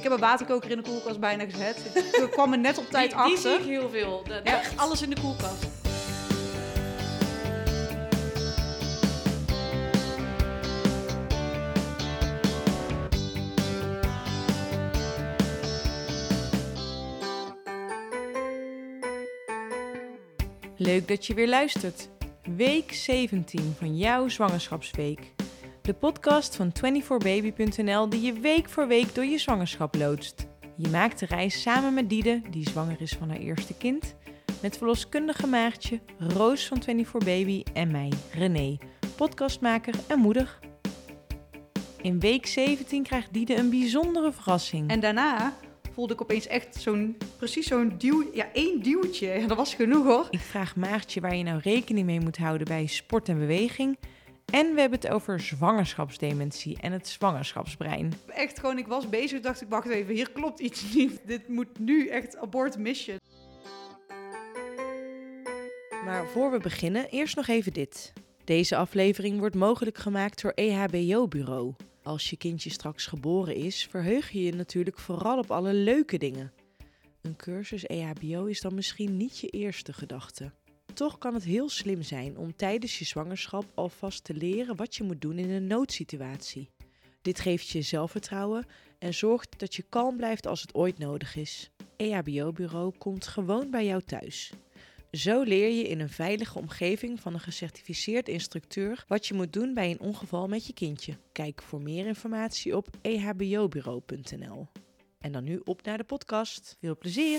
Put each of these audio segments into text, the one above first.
Ik heb een waterkoker in de koelkast bijna gezet. Ik kwam er net op tijd die, die zie achter. ik heel veel. De- Ja. Echt alles in de koelkast. Leuk dat je weer luistert. Week 17 van jouw zwangerschapsweek. De podcast van 24baby.nl die je week voor week door je zwangerschap loodst. Je maakt de reis samen met Diede, die zwanger is van haar eerste kind, met verloskundige Maartje, Roos van 24baby en mij, René, podcastmaker en moeder. In week 17 krijgt Diede een bijzondere verrassing. En daarna voelde ik opeens echt zo'n, precies zo'n duw, ja, één duwtje. Dat was genoeg hoor. Ik vraag Maartje waar je nou rekening mee moet houden bij sport en beweging. En we hebben het over zwangerschapsdementie en het zwangerschapsbrein. Echt gewoon, ik was bezig, dacht ik, wacht even, hier klopt iets niet. Dit moet nu echt abort mission. Maar voor we beginnen, eerst nog even dit. Deze aflevering wordt mogelijk gemaakt door E EHBO Bureau. Als je kindje straks geboren is, verheug je je natuurlijk vooral op alle leuke dingen. Een cursus EHBO is dan misschien niet je eerste gedachte. Toch kan het heel slim zijn om tijdens je zwangerschap alvast te leren wat je moet doen in een noodsituatie. Dit geeft je zelfvertrouwen en zorgt dat je kalm blijft als het ooit nodig is. EHBO-bureau komt gewoon bij jou thuis. Zo leer je in een veilige omgeving van een gecertificeerd instructeur wat je moet doen bij een ongeval met je kindje. Kijk voor meer informatie op ehbobureau.nl. En dan nu op naar de podcast. Veel plezier!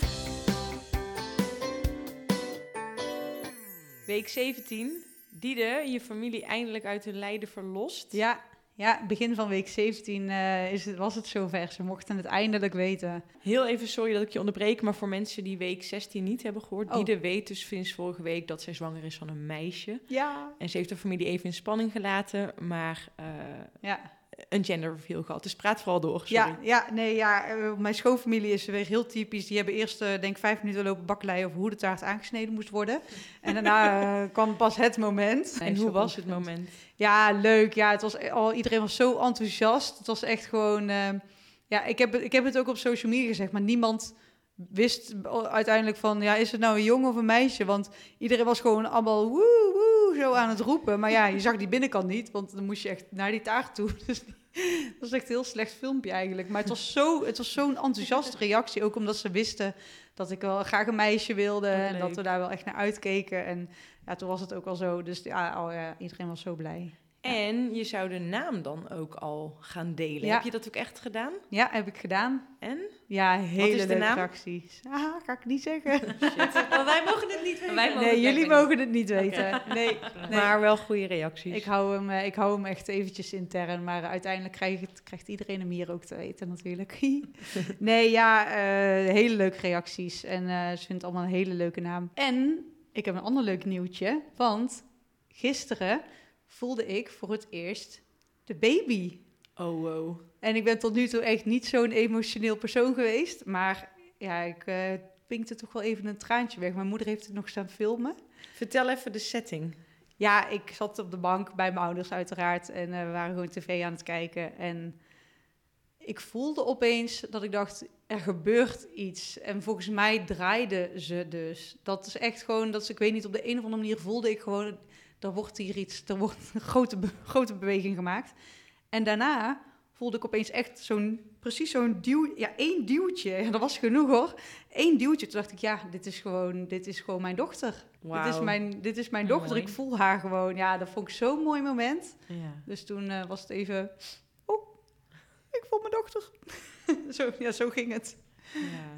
Week 17. Diede, je familie eindelijk uit hun lijden verlost. Ja, ja, begin van week 17 eh, is het, was het zover. Ze mochten het eindelijk weten. Heel even sorry dat ik je onderbreek, maar voor mensen die week 16 niet hebben gehoord. Oh. Diede weet dus sinds vorige week dat zij zwanger is van een meisje. Ja. En ze heeft de familie even in spanning gelaten, maar eh, Ja, een gender reveal gehad. Dus praat vooral door. Sorry. ja, ja, nee, ja, eh, mijn schoonfamilie is weer heel typisch. Die hebben eerst, eh, denk ik, vijf minuten lopen bakkeleien over hoe de taart aangesneden moest worden. En daarna eh, kwam pas het moment. En hoe was het moment? Ja, leuk. Ja, het was al, iedereen was zo enthousiast. Het was echt gewoon. ja, ik heb, het- ik heb het ook op social media gezegd, maar niemand wist uiteindelijk van, ja, is het nou een jongen of een meisje? Want iedereen was gewoon allemaal woe, woe, zo aan het roepen. Maar ja, je zag die binnenkant niet, want dan moest je echt naar die taart toe. Dus dat was echt een heel slecht filmpje eigenlijk. Maar het was zo, het was zo'n enthousiaste reactie, ook omdat ze wisten dat ik wel graag een meisje wilde en dat we daar wel echt naar uitkeken. En ja, toen was het ook al zo. Dus ja, oh ja iedereen was zo blij. En je zou de naam dan ook al gaan delen. Ja. Heb je dat ook echt gedaan? Ja, heb ik gedaan. En? Ja, hele is de leuke naam? reacties. Ah, ga ik niet zeggen. Maar wij mogen het niet weten. Wij mogen nee, het jullie mogen het niet weten. Nee, nee. Maar wel goede reacties. ik hou, hem, eh, ik hou hem echt eventjes intern. Maar uiteindelijk krijgt, krijgt iedereen hem hier ook te weten natuurlijk. nee, ja, eh, hele leuke reacties. En eh, ze vindt het allemaal een hele leuke naam. En ik heb een ander leuk nieuwtje. Want gisteren voelde ik voor het eerst de baby. Oh, wow. En ik ben tot nu toe echt niet zo'n emotioneel persoon geweest. Maar ja, ik eh pinkte toch wel even een traantje weg. Mijn moeder heeft het nog staan filmen. Vertel even de setting. Ja, ik zat op de bank bij mijn ouders uiteraard. En eh, we waren gewoon tv aan het kijken. En ik voelde opeens dat ik dacht, er gebeurt iets. En volgens mij draaide ze dus. Dat is echt gewoon, dat is, ik weet niet, op de een of andere manier voelde ik gewoon... er wordt hier iets, er wordt een grote, grote beweging gemaakt. En daarna voelde ik opeens echt zo'n, precies zo'n duw, ja, één duwtje. Dat was genoeg hoor. Eén duwtje. Toen dacht ik, ja, dit is gewoon, dit is gewoon mijn dochter. Dit is mijn, dit is mijn dochter. Mooi. Ik voel haar gewoon. Ja, dat vond ik zo'n mooi moment. Ja. Dus toen eh, was het even, oh, ik voel mijn dochter. zo, ja, zo ging het.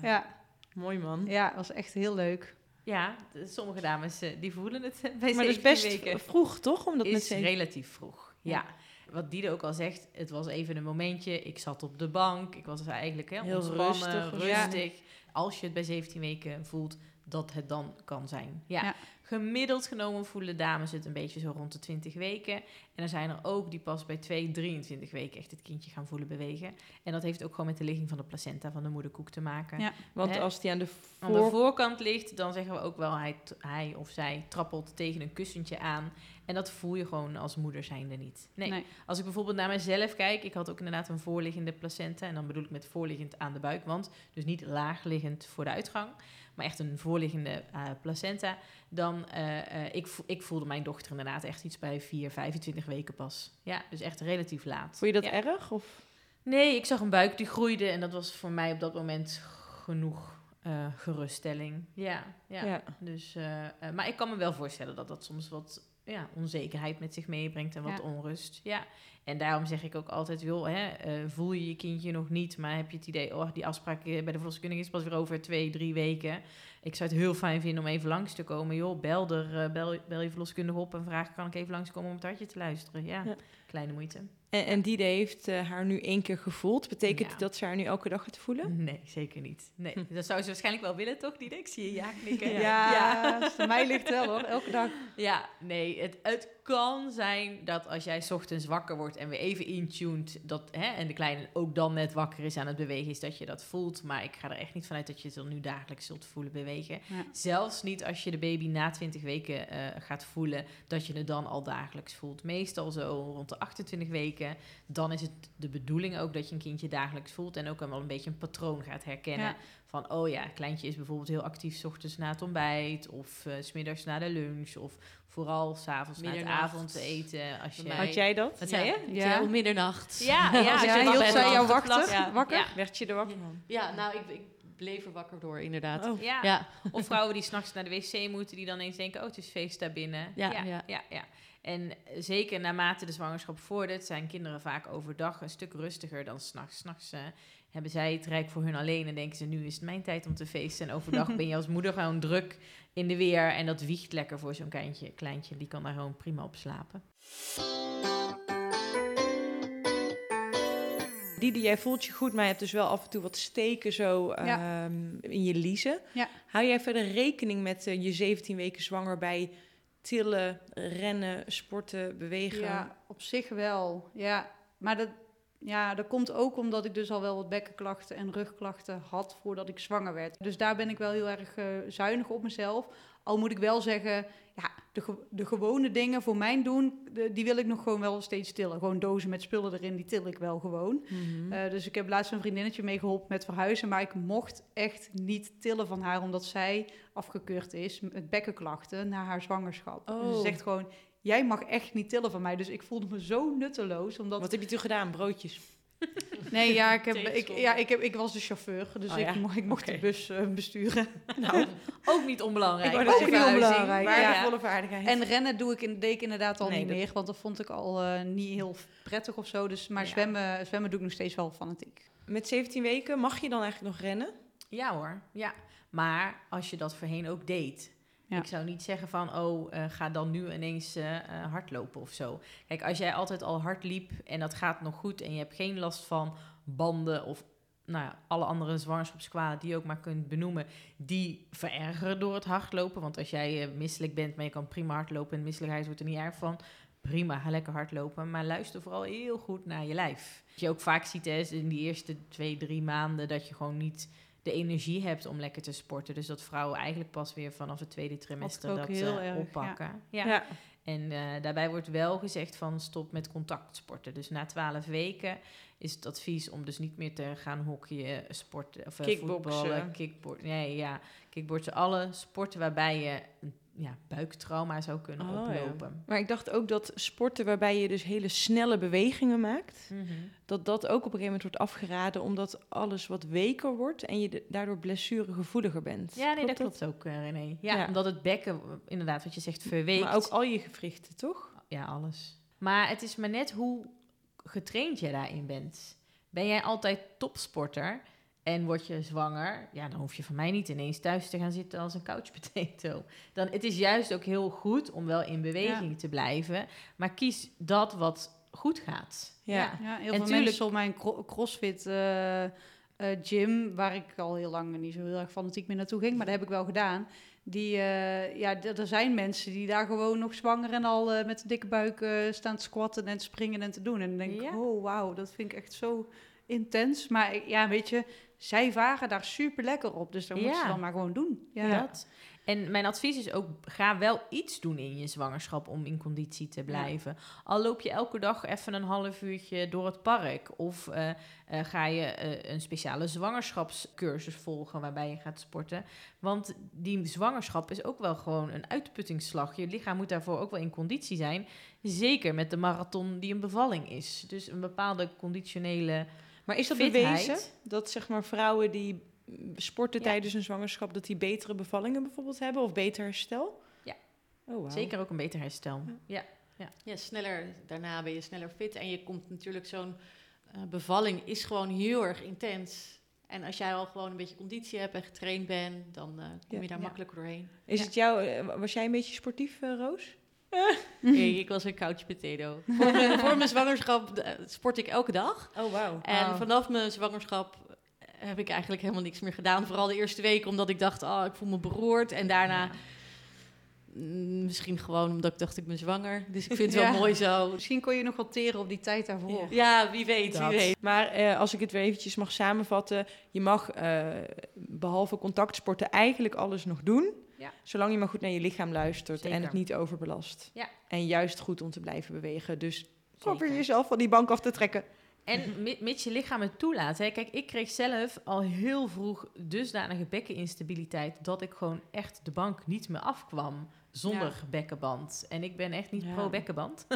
Ja. Ja, Mooi man. ja, was echt heel leuk. Ja, de- sommige dames eh, die voelen het bij Maar dat is 17 best weken. vroeg, toch? Omdat is relatief vroeg. Ja. Wat Diede ook al zegt, het was even een momentje. Ik zat op de bank. Ik was eigenlijk hè, Heel ontspannen, rustig, rustig. ja. Als je het bij 17 weken voelt, dat het dan kan zijn. Ja. Ja. Gemiddeld genomen voelen dames het een beetje zo rond de 20 weken. En er zijn er ook die pas bij 2, 23 weken echt het kindje gaan voelen bewegen. En dat heeft ook gewoon met de ligging van de placenta van de moederkoek te maken. Ja. Want Hè? als die aan de Aan de voor... voorkant ligt, dan zeggen we ook wel hij, hij of zij trappelt tegen een kussentje aan. En dat voel je gewoon als moeder zijnde niet. Nee. Nee. Als ik bijvoorbeeld naar mezelf kijk, ik had ook inderdaad een voorliggende placenta. En dan bedoel ik met voorliggend aan de buikwand. Dus niet laagliggend voor de uitgang, maar echt een voorliggende eh, placenta. Dan, eh, eh, ik, ik voelde mijn dochter inderdaad echt iets bij 4, 25 weken pas. Ja, dus echt relatief laat. Vond je dat Ja. erg? Of? Nee, ik zag een buik die groeide en dat was voor mij op dat moment genoeg geruststelling. Ja, ja. Ja. Dus, maar ik kan me wel voorstellen dat dat soms wat ja, onzekerheid met zich meebrengt en wat Ja. onrust. Ja. En daarom zeg ik ook altijd, wil, hè, eh, voel je je kindje nog niet, maar heb je het idee, oh, die afspraak eh, bij de verloskundige is pas weer over twee, drie weken. Ik zou het heel fijn vinden om even langs te komen. Joh, bel, er, eh, bel, bel je verloskundige op en vraag, kan ik even langskomen om het hartje te luisteren? Ja, Ja. kleine moeite. En, en heeft haar nu één keer gevoeld. Betekent Ja. dat ze haar nu elke dag gaat voelen? Nee, zeker niet. Nee, dat zou ze waarschijnlijk wel willen, toch? Die denk zie je ja knikken. Ja, aan mij ligt wel hoor, elke dag. Ja, nee, het, het kan zijn dat als jij 's ochtends wakker wordt en weer even intuned, dat, hè, en de kleine ook dan net wakker is aan het bewegen, is dat je dat voelt. Maar ik ga er echt niet vanuit dat je het nu dagelijks zult voelen bewegen. Ja. Zelfs niet als je de baby na 20 weken eh, gaat voelen, dat je het dan al dagelijks voelt. Meestal zo rond de 28 weken, dan is het de bedoeling ook dat je een kindje dagelijks voelt en ook wel een beetje een patroon gaat herkennen. Ja. Van, oh ja, kleintje is bijvoorbeeld heel actief 's ochtends na het ontbijt. Of eh, s smiddags na de lunch. Of vooral s'avonds na het avondeten. Als je... Had jij dat? Wat zei je? Ja. Om middernacht. Ja, ja, als je Ja, hield zij jou nacht wakker? wakker? Ja. Werd je er wakker van? Ja, nou, ik, ik bleef er wakker door, inderdaad. Oh. Ja. Ja, Of vrouwen die s'nachts naar de wc moeten, die dan eens denken, oh, het is feest daar binnen. Ja, ja, ja. En zeker naarmate de zwangerschap vordert, zijn kinderen vaak overdag een stuk rustiger dan s'nachts. S'nachts eh, hebben zij het rijk voor hun alleen en denken ze, nu is het mijn tijd om te feesten. En overdag ben je als moeder gewoon druk in de weer en dat wiegt lekker voor zo'n kleintje. kleintje. Die kan daar gewoon prima op slapen. Diede, jij voelt je goed, maar je hebt dus wel af en toe wat steken zo Ja. ehm, in je liezen. Ja. Hou jij verder rekening met eh, je 17 weken zwanger bij tillen, rennen, sporten, bewegen? Ja, op zich wel. Ja, maar dat, ja, dat komt ook omdat ik dus al wel wat bekkenklachten en rugklachten had voordat ik zwanger werd. Dus daar ben ik wel heel erg eh, zuinig op mezelf. Al moet ik wel zeggen, ja, de, de gewone dingen voor mijn doen, de- die wil ik nog gewoon wel steeds tillen. Gewoon dozen met spullen erin, die til ik wel gewoon. Mhm. Eh, dus ik heb laatst een vriendinnetje mee geholpen met verhuizen. Maar ik mocht echt niet tillen van haar, omdat zij afgekeurd is met bekkenklachten na haar zwangerschap. Oh. Dus ze zegt gewoon, jij mag echt niet tillen van mij. Dus ik voelde me zo nutteloos. Omdat... Wat heb je toen gedaan? Broodjes? Nee, ja, ik, heb, ik, ja ik, heb, ik was de chauffeur. Dus Oh, ik, ja. mo- ik mocht de bus eh, besturen. Nou, Ook niet onbelangrijk. Ik zeggen, Verhuizing. onbelangrijk, Maar ja. vaardigheid. En rennen doe ik in, deed ik inderdaad al Nee, niet dat- meer. Want dat vond ik al eh, niet heel prettig of zo. Dus, maar Ja. zwemmen, zwemmen doe ik nog steeds wel fanatiek. Met 17 weken mag je dan eigenlijk nog rennen? Ja hoor, ja. Maar als je dat voorheen ook deed. Ik zou niet zeggen van, oh, eh, ga dan nu ineens eh, eh, hardlopen of zo. Kijk, als jij altijd al hard liep en dat gaat nog goed... en je hebt geen last van banden of nou ja, alle andere zwangerschapskwalen die je ook maar kunt benoemen... die verergeren door het hardlopen. Want als jij misselijk bent, maar je kan prima hardlopen... en misselijkheid wordt er niet erg van... Prima, ga lekker hardlopen. Maar luister vooral heel goed naar je lijf. Wat je ook vaak ziet hè, is in die eerste twee, drie maanden... dat je gewoon niet de energie hebt om lekker te sporten. Dus dat vrouwen eigenlijk pas weer vanaf het tweede trimester dat eh, erg, oppakken. Ja. ja. En eh, daarbij wordt wel gezegd van stop met contactsporten. Dus na twaalf weken is het advies om dus niet meer te gaan hockeyen, sporten of eh, voetballen, kickboard. Nee, ja, kickbordsen, alle sporten waarbij je een ja, buiktrauma zou kunnen Oh, ja. oplopen. Maar ik dacht ook dat sporten waarbij je dus hele snelle bewegingen maakt, Mhm. dat dat ook op een gegeven moment wordt afgeraden, omdat alles wat weker wordt en je de- daardoor blessuregevoeliger bent. Ja, nee, dat klopt ook, eh, René. Ja, Ja. omdat het bekken, inderdaad, wat je zegt, verweekt. Maar ook al je gewrichten, toch? Ja, alles. Maar het is maar net hoe getraind jij daarin bent. Ben jij altijd topsporter en word je zwanger, ja, dan hoef je van mij niet ineens thuis te gaan zitten als een couch potato. Dan, het is juist ook heel goed om wel in beweging te blijven, maar kies dat wat goed gaat. Ja. Ja, heel En veel tuurlijk- mensen op mijn cro- crossfit eh, eh, gym, waar ik al heel lang niet zo heel erg fanatiek meer naartoe ging, maar dat heb ik wel gedaan. Die, eh, ja, er zijn mensen die daar gewoon nog zwanger en al met een dikke buik staan te squatten en te springen en te doen. En dan denk ik, oh wauw, dat vind ik echt zo intens. Maar ja, weet je, zij varen daar super lekker op. Dus dan moeten ze Ja. dan maar gewoon doen. Ja. Dat. En mijn advies is ook, ga wel iets doen in je zwangerschap om in conditie te blijven. Al loop je elke dag even een half uurtje door het park. Of eh, eh, ga je eh, een speciale zwangerschapscursus volgen waarbij je gaat sporten. Want die zwangerschap is ook wel gewoon een uitputtingsslag. Je lichaam moet daarvoor ook wel in conditie zijn. Zeker met de marathon die een bevalling is. Dus een bepaalde conditionele... Maar is dat Fitheid. bewezen? Dat zeg maar vrouwen die sporten Ja. tijdens hun zwangerschap, dat die betere bevallingen bijvoorbeeld hebben of beter herstel? Ja. Oh, wauw. Zeker ook een beter herstel. Ja. Ja, sneller, daarna ben je sneller fit. En je komt natuurlijk zo'n eh, bevalling is gewoon heel erg intens. En als jij al gewoon een beetje conditie hebt en getraind bent, dan eh, kom Ja. je daar Ja. makkelijker doorheen. Is Ja. het jou, eh, was jij een beetje sportief, Roos? Nee, ik was een couch potato. voor, mijn, voor mijn zwangerschap eh, sport ik elke dag. Oh, wauw. En vanaf mijn zwangerschap heb ik eigenlijk helemaal niks meer gedaan. Vooral de eerste week, omdat ik dacht, oh, ik voel me beroerd. En daarna mm, misschien gewoon omdat ik dacht, ik ben zwanger. Dus ik vind het Ja. wel mooi zo. Misschien kon je nog wel teren op die tijd daarvoor. Ja, wie weet, Dat. wie weet. Maar eh, als ik het weer eventjes mag samenvatten, je mag eh, behalve contactsporten eigenlijk alles nog doen. Ja. Zolang je maar goed naar je lichaam luistert Zeker. en het niet overbelast. Ja. En juist goed om te blijven bewegen. Dus probeer jezelf van die bank af te trekken. En mits je lichaam het toelaat. Hè. Kijk, ik kreeg zelf al heel vroeg dusdanige bekkeninstabiliteit... dat ik gewoon echt de bank niet meer afkwam zonder bekkenband. En ik ben echt niet Ja. pro-bekkenband.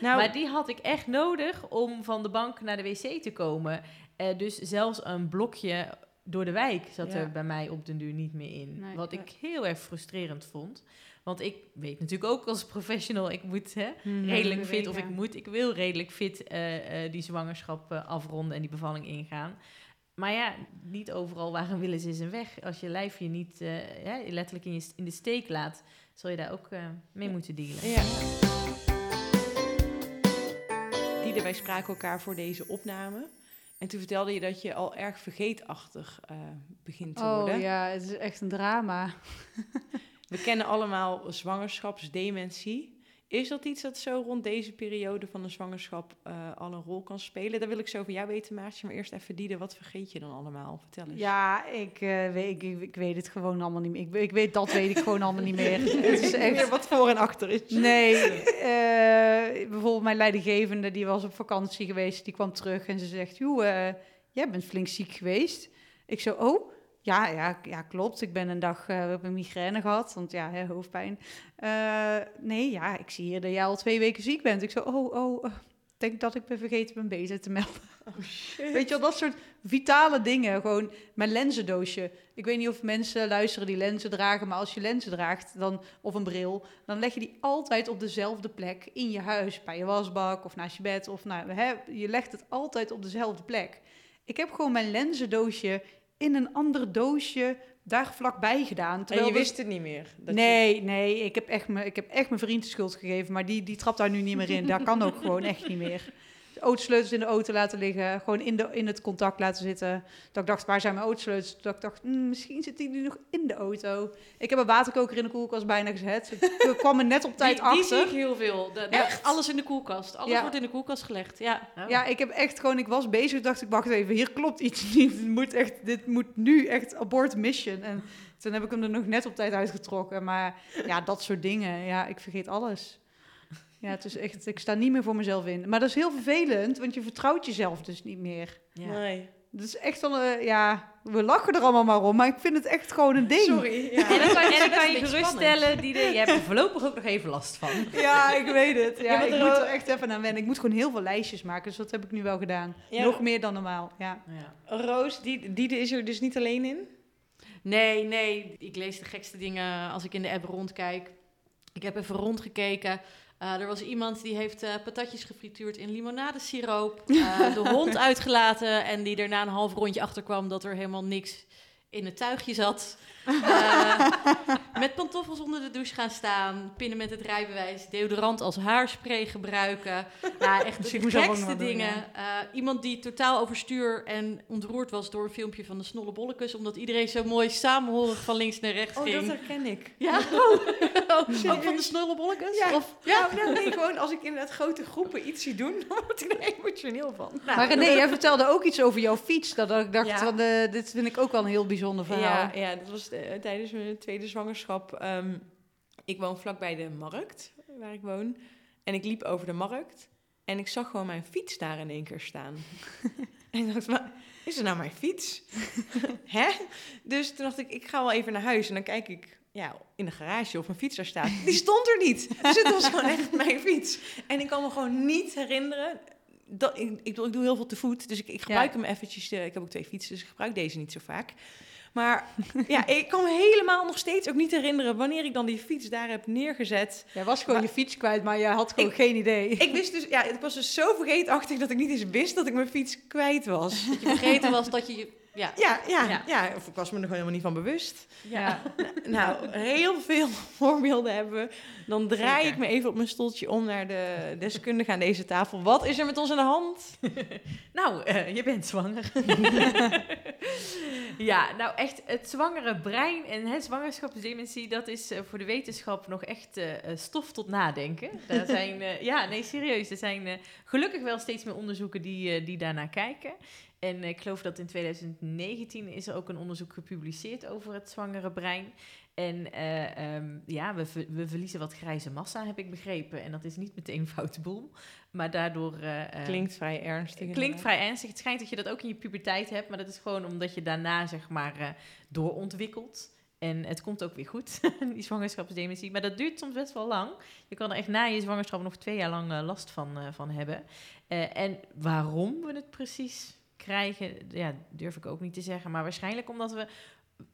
Nou, Maar die had ik echt nodig om van de bank naar de wc te komen. Eh, dus zelfs een blokje door de wijk zat Ja. er bij mij op den duur niet meer in. Nee, wat ik heel erg frustrerend vond. Want ik weet natuurlijk ook als professional, ik moet hè, Mhm. redelijk fit of ik moet, ik wil redelijk fit eh, eh, die zwangerschap eh, afronden en die bevalling ingaan. Maar ja, niet overal waar een willens is een weg. Als je lijf je niet letterlijk in, je, in de steek laat, zul je daar ook mee moeten dealen. Ja. Diede, wij spraken elkaar voor deze opname. En toen vertelde je dat je al erg vergeetachtig eh, begint te Oh worden. ja, het is echt een drama. We kennen allemaal zwangerschapsdementie. Is dat iets dat zo rond deze periode van de zwangerschap eh, al een rol kan spelen? Daar wil ik zo van jou weten, Maartje. Maar eerst even Diede, wat vergeet je dan allemaal? Vertel eens. Ja, ik, eh, weet, ik, ik weet het gewoon allemaal niet meer. Ik, ik weet dat weet ik gewoon allemaal niet meer. Het is Meer echt... wat voor en achter is. Nee, eh, bijvoorbeeld mijn leidinggevende, die was op vakantie geweest, die kwam terug en ze zegt, joh, jij bent flink ziek geweest. Ik zo, oh, ja, ja, ja klopt, ik ben een dag eh, heb een migraine gehad, want ja, hè, hoofdpijn. Eh, nee, ja, ik zie hier dat jij al twee weken ziek bent. Ik zo, oh, oh, eh, ik denk dat ik ben vergeten mijn bezig te melden. Weet je wel, dat soort vitale dingen. Gewoon mijn lenzendoosje. Ik weet niet of mensen luisteren die lenzen dragen, maar als je lenzen draagt dan, of een bril, dan leg je die altijd op dezelfde plek in je huis. Bij je wasbak of naast je bed. Of nou, hè, je legt het altijd op dezelfde plek. Ik heb gewoon mijn lenzendoosje in een ander doosje daar vlakbij gedaan. En Terwijl je dat- wist het niet meer? dat je- nee, nee, ik heb, echt me, ik heb echt mijn vriend de schuld gegeven, maar die, die trapt daar nu niet meer in. Daar kan ook gewoon echt niet meer. Autosleutels in de auto laten liggen, gewoon in, de, in het contact laten zitten. Dat ik dacht, waar zijn mijn autosleutels? Dat ik dacht, hmm, misschien zit die nu nog in de auto. Ik heb een waterkoker in de koelkast bijna gezet. Ik kwam er net op tijd die, die zie achter. ik heel veel. De, de- Echt? alles in de koelkast. Alles Ja. wordt in de koelkast gelegd. Ja. Oh. Ja, ik heb echt gewoon, ik was bezig, dacht ik, wacht even, hier klopt iets niet. Dit moet, echt, dit moet nu echt abort mission. En toen heb ik hem er nog net op tijd uitgetrokken. Maar ja, dat soort dingen, ja, ik vergeet alles. Ja, het is echt, ik sta niet meer voor mezelf in. Maar dat is heel vervelend, want je vertrouwt jezelf dus niet meer. Ja. Nee. Dat is echt wel, eh, ja, we lachen er allemaal maar om, maar ik vind het echt gewoon een ding. Sorry. Ja. En dan kan, en dan kan je geruststellen, die je hebt er voorlopig ook nog even last van. Ja, ik weet het. Ja, ik er moet er echt even aan wennen. Ik moet gewoon heel veel lijstjes maken, dus dat heb ik nu wel gedaan. Ja. Nog meer dan normaal, ja. Ja. Roos, die, die is er dus niet alleen in? Nee, nee. Ik lees de gekste dingen als ik in de app rondkijk. Ik heb even rondgekeken. Eh, er was iemand die heeft eh, patatjes gefrituurd in limonadesiroop. eh, de hond uitgelaten en die daarna een half rondje achterkwam dat er helemaal niks in het tuigje zat. Met pantoffels onder de douche gaan staan, pinnen met het rijbewijs, deodorant als haarspray gebruiken. Ja, echt Misschien de dat gekste doen, dingen. Eh, iemand die totaal overstuur en ontroerd was door een filmpje van de Snollebollekes, omdat iedereen zo mooi samenhorig van links naar rechts Oh, dat ging. herken ik. Ja, ook van de Snollebollekes? Ja, Of, ja. Nou, nee, gewoon als ik inderdaad grote groepen iets zie doen, dan word ik er emotioneel van. maar René, jij vertelde ook iets over jouw fiets. Dat ik dacht, Ja. van, eh, dit vind ik ook wel een heel bijzonder verhaal. Ja, ja, dat was eh, tijdens mijn tweede zwangerschap. Ehm, ik woon vlakbij de markt, waar ik woon. En ik liep over de markt. En ik zag gewoon mijn fiets daar in één keer staan. en ik dacht, is het nou mijn fiets? Hè? Dus toen dacht ik, ik ga wel even naar huis. En dan kijk ik ja, in de garage of mijn fiets daar staat. Die stond er niet. Dus het was gewoon echt mijn fiets. En ik kan me gewoon niet herinneren... Dat, ik, ik, doe, ik doe heel veel te voet, dus ik, ik gebruik hem eventjes. eh, ik heb ook twee fietsen, dus ik gebruik deze niet zo vaak. Maar ja, ik kan me helemaal nog steeds ook niet herinneren wanneer ik dan die fiets daar heb neergezet. Jij was gewoon Maar- je fiets kwijt, maar jij had gewoon Ik- geen idee. Ik wist dus, ja, ik was dus zo vergeetachtig dat ik niet eens wist dat ik mijn fiets kwijt was. dat je vergeten was dat je... Ja, Ja, ja, Ja. ja. of ik was me er gewoon helemaal niet van bewust. ja. Nou, heel veel voorbeelden hebben we. Dan draai Zeker. ik me even op mijn stoeltje om naar de deskundige aan deze tafel. Wat is er met ons aan de hand? Nou, eh, je bent zwanger. ja, nou echt, het zwangere brein en het zwangerschapsdementie, dat is eh, voor de wetenschap nog echt eh, eh, stof tot nadenken. Daar zijn, eh, ja, nee, serieus. Er zijn eh, gelukkig wel steeds meer onderzoeken die, eh, die daarnaar kijken. En ik geloof dat in 2019 is er ook een onderzoek gepubliceerd over het zwangere brein. En eh, ehm, ja, we, ver- we verliezen wat grijze massa, heb ik begrepen. En dat is niet meteen een foute boel. Maar daardoor... eh, eh, Klinkt vrij ernstig. Klinkt vrij ernstig. Het schijnt dat je dat ook in je puberteit hebt, maar dat is gewoon omdat je daarna zeg maar doorontwikkelt. En het komt ook weer goed, die zwangerschapsdementie. Maar dat duurt soms best wel lang. Je kan er echt na je zwangerschap nog twee jaar lang last van, van hebben. En waarom we het precies krijgen, ja, durf ik ook niet te zeggen. Maar waarschijnlijk omdat we...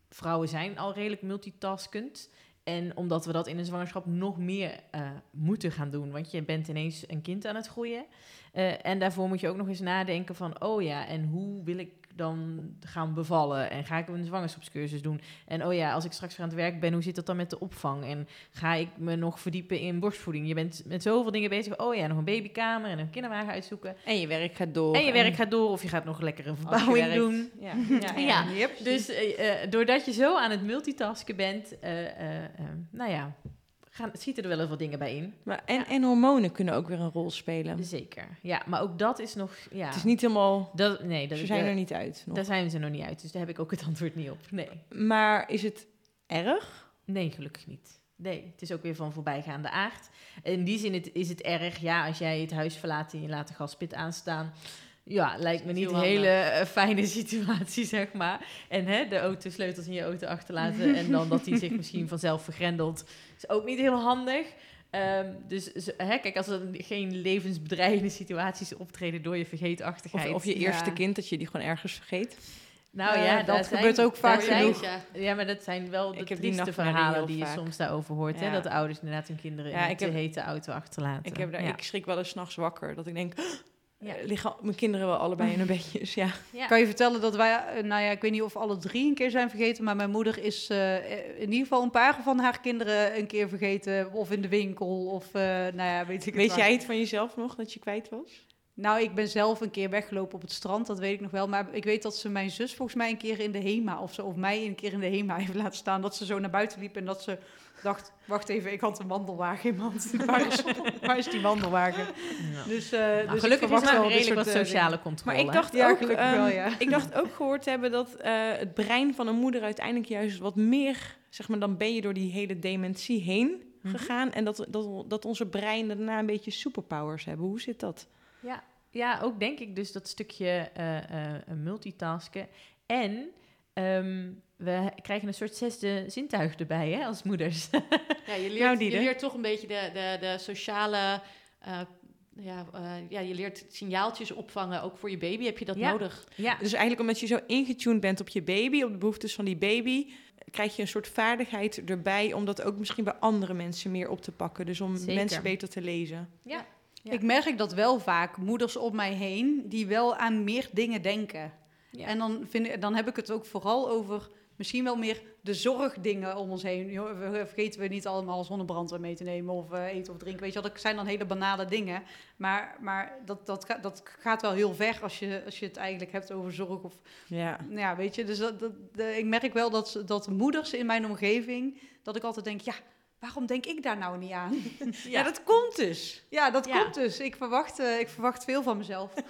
Vrouwen zijn al redelijk multitaskend. En omdat we dat in een zwangerschap nog meer eh, moeten gaan doen. Want je bent ineens een kind aan het groeien. Eh, en daarvoor moet je ook nog eens nadenken van... oh ja, en hoe wil ik dan gaan bevallen? En ga ik een zwangerschapscursus doen? En oh ja, als ik straks weer aan het werk ben... hoe zit dat dan met de opvang? En ga ik me nog verdiepen in borstvoeding? Je bent met zoveel dingen bezig. Oh ja, nog een babykamer en een kinderwagen uitzoeken. En je werk gaat door. En je werk gaat door of je gaat nog lekker een verbouwing doen. Ja, ja, Ja. ja. Dus eh, eh, doordat je zo aan het multitasken bent... nou ja, gaan, schieten er wel even wat dingen bij in. Maar, en, en hormonen kunnen ook weer een rol spelen. Zeker. Ja, maar ook dat is nog... Ja, Het is niet helemaal... dat, nee, dat Ze zijn de- er niet uit nog. Daar zijn ze nog niet uit, dus daar heb ik ook het antwoord niet op. Nee, Maar is het erg? nee gelukkig niet. Nee, het is ook weer van voorbijgaande aard. In die zin het, is het erg, ja, als jij het huis verlaat en je laat de gaspit aanstaan. Ja, lijkt me niet een hele eh, fijne situatie, zeg maar. En hè, de autosleutels in je auto achterlaten en dan dat die zich misschien vanzelf vergrendelt, is ook niet heel handig. Ehm, dus hè, kijk, als er geen levensbedreigende situaties optreden door je Of, vergeetachtigheid. of je eerste Ja. kind dat je die gewoon ergens vergeet? nou Eh, ja, dat daar gebeurt zijn- ook vaak zijn- genoeg. Ja. Ja, maar dat zijn wel de Ik trieste verhalen die je vaak. soms daarover hoort. Hè? Dat de ouders inderdaad hun kinderen Ja, in de heb- hete auto achterlaten. Ik, heb daar, ja. ik schrik wel eens 's nachts wakker. Dat ik denk, Ja. eh, liggen mijn kinderen wel allebei in hun bedjes? Ja. Ja. Kan je vertellen dat wij, eh, nou ja, ik weet niet of alle drie een keer zijn vergeten, maar mijn moeder is eh, in ieder geval een paar van haar kinderen een keer vergeten, of in de winkel, of eh, nou ja, weet ik het Weet waar. jij het van jezelf nog, dat je kwijt was? Nou, ik ben zelf een keer weggelopen op het strand, dat weet ik nog wel. Maar ik weet dat ze mijn zus volgens mij een keer in de HEMA of zo, of mij een keer in de HEMA heeft laten staan. Dat ze zo naar buiten liep en dat ze dacht, wacht even, ik had een wandelwagen in mijn hand. Waar is, waar is die wandelwagen? Ja. Dus, eh Nou, dus gelukkig er wel redelijk soort, wat eh, sociale controle. Maar ik dacht Ja, ook, gelukkig ehm, wel, ja. ik dacht ook gehoord te hebben dat eh, het brein van een moeder uiteindelijk juist wat meer, zeg maar, dan ben je door die hele dementie heen Mhm. gegaan en dat, dat, dat onze breinen daarna een beetje superpowers hebben. Hoe zit dat? Ja, ja, ook denk ik dus dat stukje eh, eh, multitasken. En ehm, we krijgen een soort zesde zintuig erbij hè, als moeders. Ja, je leert, Nou, je Diede. leert toch een beetje de, de, de sociale... eh, ja, eh, ja, je leert signaaltjes opvangen. Ook voor je baby heb je dat Ja. nodig. ja, Dus eigenlijk omdat je zo ingetuned bent op je baby, op de behoeftes van die baby, krijg je een soort vaardigheid erbij om dat ook misschien bij andere mensen meer op te pakken. Dus om Zeker. mensen beter te lezen. ja. Ja. Ik merk dat wel vaak, moeders om mij heen, die wel aan meer dingen denken. Ja. En dan, vind ik, dan heb ik het ook vooral over misschien wel meer de zorgdingen om ons heen. Vergeten we niet allemaal zonnebrand mee te nemen of eh, eten of drinken. Weet je dat zijn dan hele banale dingen. Maar, maar dat, dat, dat gaat wel heel ver als je, als je het eigenlijk hebt over zorg of Ja. ja, weet je, dus dat, dat, ik merk wel dat, dat moeders in mijn omgeving, dat ik altijd denk, ja, waarom denk ik daar nou niet aan? ja, dat komt dus. Ja, dat Ja. komt dus. Ik verwacht, eh, ik verwacht veel van mezelf.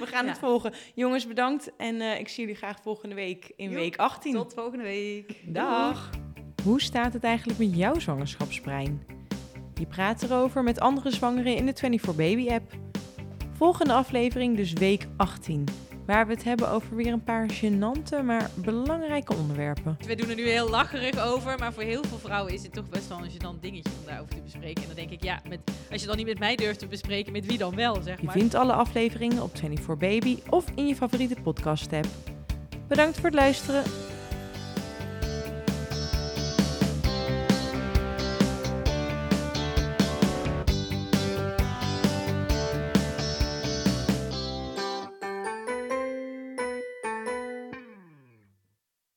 We gaan Ja. het volgen. Jongens, bedankt. En eh, ik zie jullie graag volgende week in week 18. Tot volgende week. Dag. Hoe staat het eigenlijk met jouw zwangerschapsbrein? Je praat erover met andere zwangeren in de 24 Baby app. Volgende aflevering dus week 18, waar we het hebben over weer een paar gênante, maar belangrijke onderwerpen. We doen er nu heel lacherig over, maar voor heel veel vrouwen is het toch best wel een gênant dingetje om daarover te bespreken. En dan denk ik, ja, met, als je dan niet met mij durft te bespreken, met wie dan wel, zeg Je maar. vindt alle afleveringen op 24 Baby of in je favoriete podcast app. Bedankt voor het luisteren.